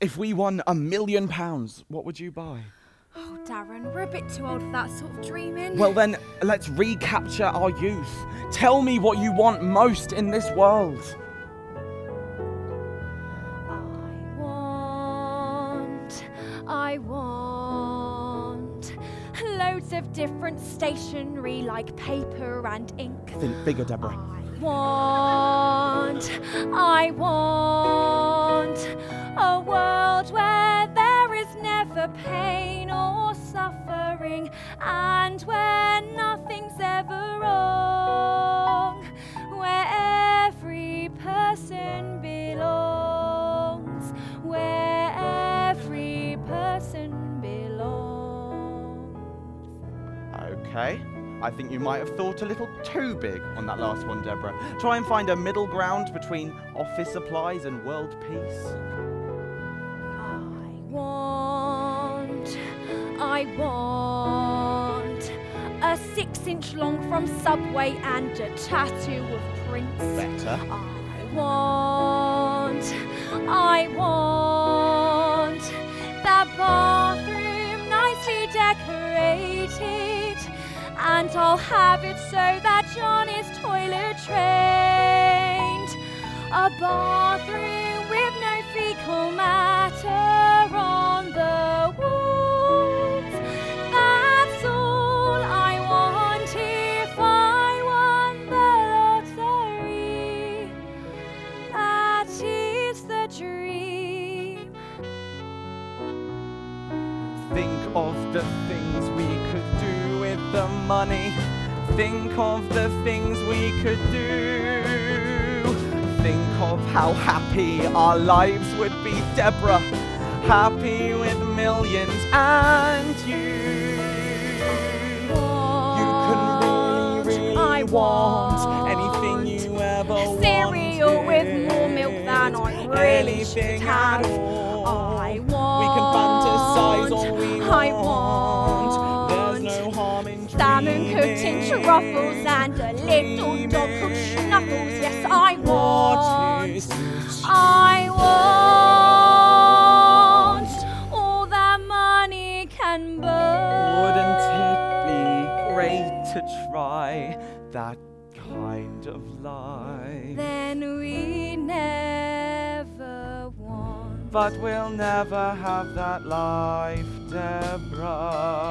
If we won a million pounds, what would you buy? Oh, Darren, we're a bit too old for that sort of dreaming. Well, then, let's recapture our youth. Tell me what you want most in this world. I want, I want loads of different stationery like paper and ink. Think bigger, Deborah. I want, I want pain or suffering and where nothing's ever wrong, where every person belongs, where every person belongs. Okay. I think you might have thought a little too big on that last one, Deborah. Try and find a middle ground between office supplies and world peace. I want a six inch long from Subway and a tattoo of Prince. Better. I want, I want that bathroom nicely decorated, and I'll have it so that John is toilet trained. A bathroom with no fecal matter on the walls. Think of the things we could do with the money. Think of the things we could do. Think of how happy our lives would be, Deborah. Happy with millions and you. You can really, really I want anything you ever want. cereal with more milk than I really Anything have. I want. There's no harm in Salmon cooked in truffles and a little dog called Snuffles. Yes, I want. I want all that money can buy. Wouldn't it be great to try that kind of life? Then we never want. But we'll never have that life, Deborah.